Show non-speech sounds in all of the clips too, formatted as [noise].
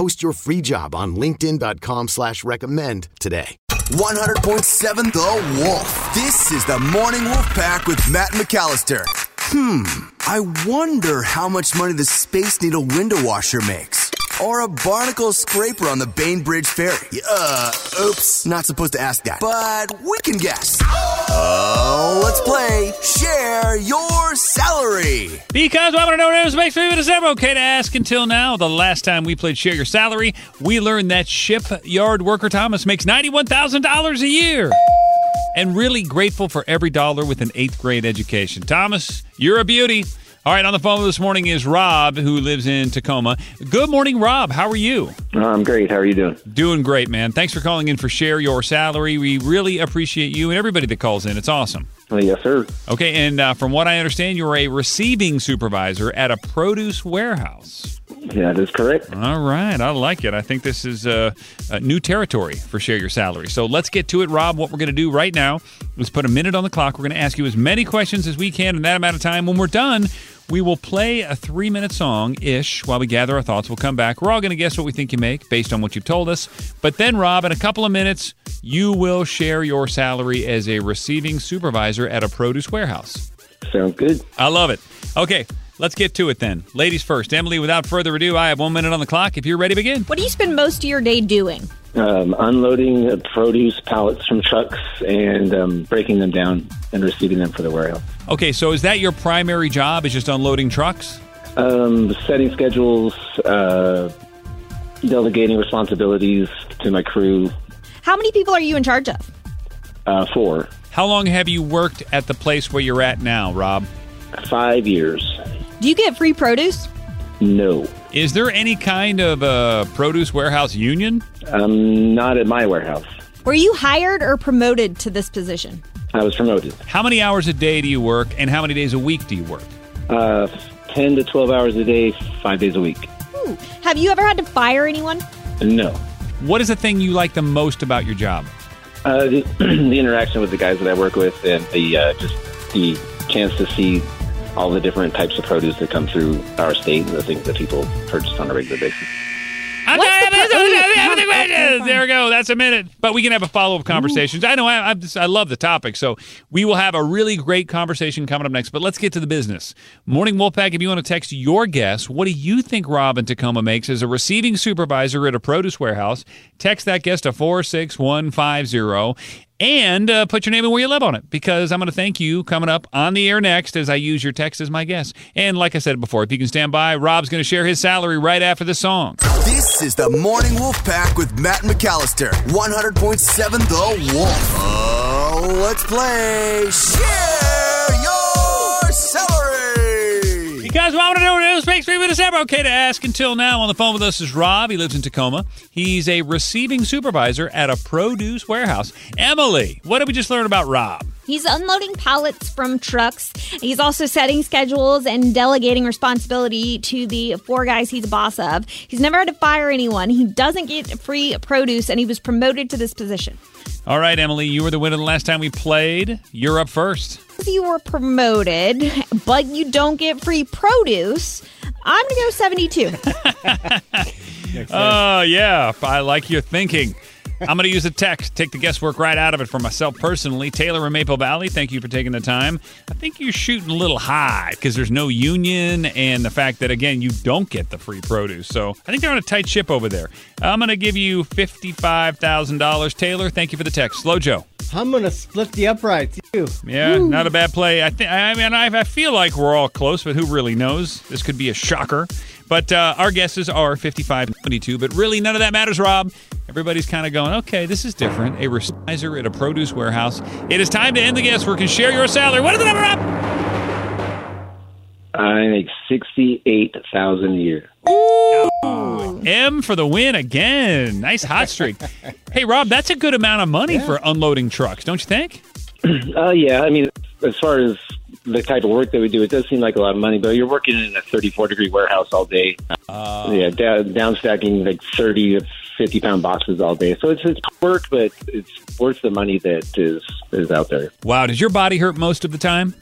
Post your free job on linkedin.com slash recommend today. 100.7 The Wolf. This is the Morning Wolf Pack with Matt McAllister. Hmm, I wonder how much money the Space Needle window washer makes. Or a barnacle scraper on the Bainbridge Ferry. Uh, oops, not supposed to ask that. But we can guess. Oh, let's play Share Your Because I want to know what it makes me never okay to ask until now. The last time we played Share Your Salary, we learned that shipyard worker Thomas makes $91,000 a year. And really grateful for every dollar with an eighth grade education. Thomas, you're a beauty. All right, on the phone this morning is Rob, who lives in Tacoma. Good morning, Rob. How are you? I'm great. How are you doing? Doing great, man. Thanks for calling in for Share Your Salary. We really appreciate you and everybody that calls in. It's awesome. Uh, yes, sir. Okay, and uh, from what I understand, you're a receiving supervisor at a produce warehouse. That is correct. All right, I like it. I think this is uh, a new territory for Share Your Salary. So let's get to it, Rob. What we're going to do right now is put a minute on the clock. We're going to ask you as many questions as we can in that amount of time. When we're done, we will play a three minute song ish while we gather our thoughts. We'll come back. We're all going to guess what we think you make based on what you've told us. But then, Rob, in a couple of minutes, you will share your salary as a receiving supervisor at a produce warehouse. Sounds good. I love it. Okay, let's get to it then. Ladies first. Emily, without further ado, I have one minute on the clock. If you're ready, begin. What do you spend most of your day doing? Um, unloading uh, produce pallets from trucks and um, breaking them down and receiving them for the warehouse. Okay, so is that your primary job? Is just unloading trucks? Um, setting schedules, uh, delegating responsibilities to my crew. How many people are you in charge of? Uh, four, How long have you worked at the place where you're at now, Rob? five years. Do you get free produce? No, Is there any kind of uh, produce warehouse union? um, not at my warehouse. Were you hired or promoted to this position? I was promoted. How many hours a day do you work, and how many days a week do you work? Uh, 10 to 12 hours a day, five days a week. Ooh. Have you ever had to fire anyone? No. What is the thing you like the most about your job? Uh, the, [clears throat] the interaction with the guys that I work with and the uh, just the chance to see all the different types of produce that come through our state and the things that people purchase on a regular basis. there we go. That's a minute. But we can have a follow up conversation. I know I, I, just, I love the topic, so we will have a really great conversation coming up next. But let's get to the business. Morning Wolfpack, if you want to text your guess, what do you think Rob in Tacoma makes as a receiving supervisor at a produce warehouse? Text that guess to 46150 and uh, put your name and where you live on it because I'm going to thank you coming up on the air next as I use your text as my guest. And like I said before, if you can stand by, Rob's going to share his salary right after the song. This is the Morning Wolf Pack with Matt McAllister. 100.7 The Wolf. Oh, let's play Share Your Because what I want to know what it makes me it's ever okay to ask. Until now, on the phone with us is Rob. He lives in Tacoma. He's a receiving supervisor at a produce warehouse. Emily, what did we just learn about Rob? He's unloading pallets from trucks. He's also setting schedules and delegating responsibility to the four guys he's a boss of. He's never had to fire anyone. He doesn't get free produce, and he was promoted to this position. All right, Emily, you were the winner the last time we played. You're up first. You were promoted, but you don't get free produce. I'm going to go 72. [laughs] Oh, yeah. I like your thinking. I'm going to use a text, take the guesswork right out of it for myself personally. Taylor in Maple Valley, thank you for taking the time. I think you're shooting a little high because there's no union and the fact that, again, you don't get the free produce. So I think they're on a tight ship over there. I'm going to give you $55,000. Taylor, thank you for the text. Slow Joe. I'm gonna split the uprights. You. Yeah, not a bad play. I think. I mean, I, I feel like we're all close, but who really knows? This could be a shocker. But uh, our guesses are 55 and 22, but really none of that matters, Rob. Everybody's kind of going, okay, this is different. A resizer at a produce warehouse. It is time to end the guesswork and share your salary. What is the number, Rob? I make sixty-eight thousand a year. M for the win again. Nice hot streak. [laughs] hey, Rob, that's a good amount of money for unloading trucks, don't you think? [clears throat] Uh, yeah, I mean, as far as the type of work that we do, it does seem like a lot of money. But you're working in a 34 degree warehouse all day. yeah, da- down stacking like 30 to 50 pound boxes all day. So it's, it's work, but it's worth the money that is is out there Wow, does your body hurt most of the time?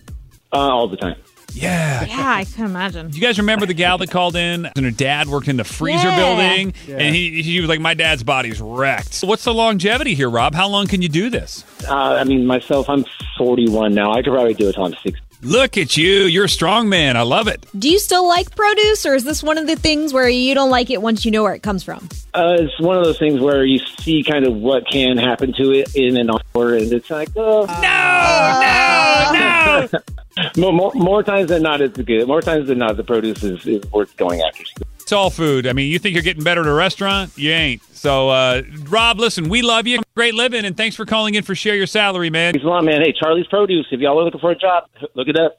uh, all the time. Yeah. Yeah, I can imagine. Do you guys remember the gal that called in and her dad worked in the freezer Yeah. building? And he, he was like, My dad's body's wrecked. What's the longevity here, Rob? How long can you do this? Uh, I mean, myself, I'm 41 now. I could probably do it till I'm 60. Look at you. You're a strong man. I love it. Do you still like produce, or is this one of the things where you don't like it once you know where it comes from? Uh, it's one of those things where you see kind of what can happen to it in an hour, and it's like, oh, No, no, more, more times than not, it's good. More times than not, the produce is, is worth going after. It's all food. I mean, you think you're getting better at a restaurant? You ain't. So, uh, Rob, listen, we love you. Great living, and thanks for calling in for Share Your Salary, man. Thanks a lot, man. Hey, Charlie's Produce. If y'all are looking for a job, look it up.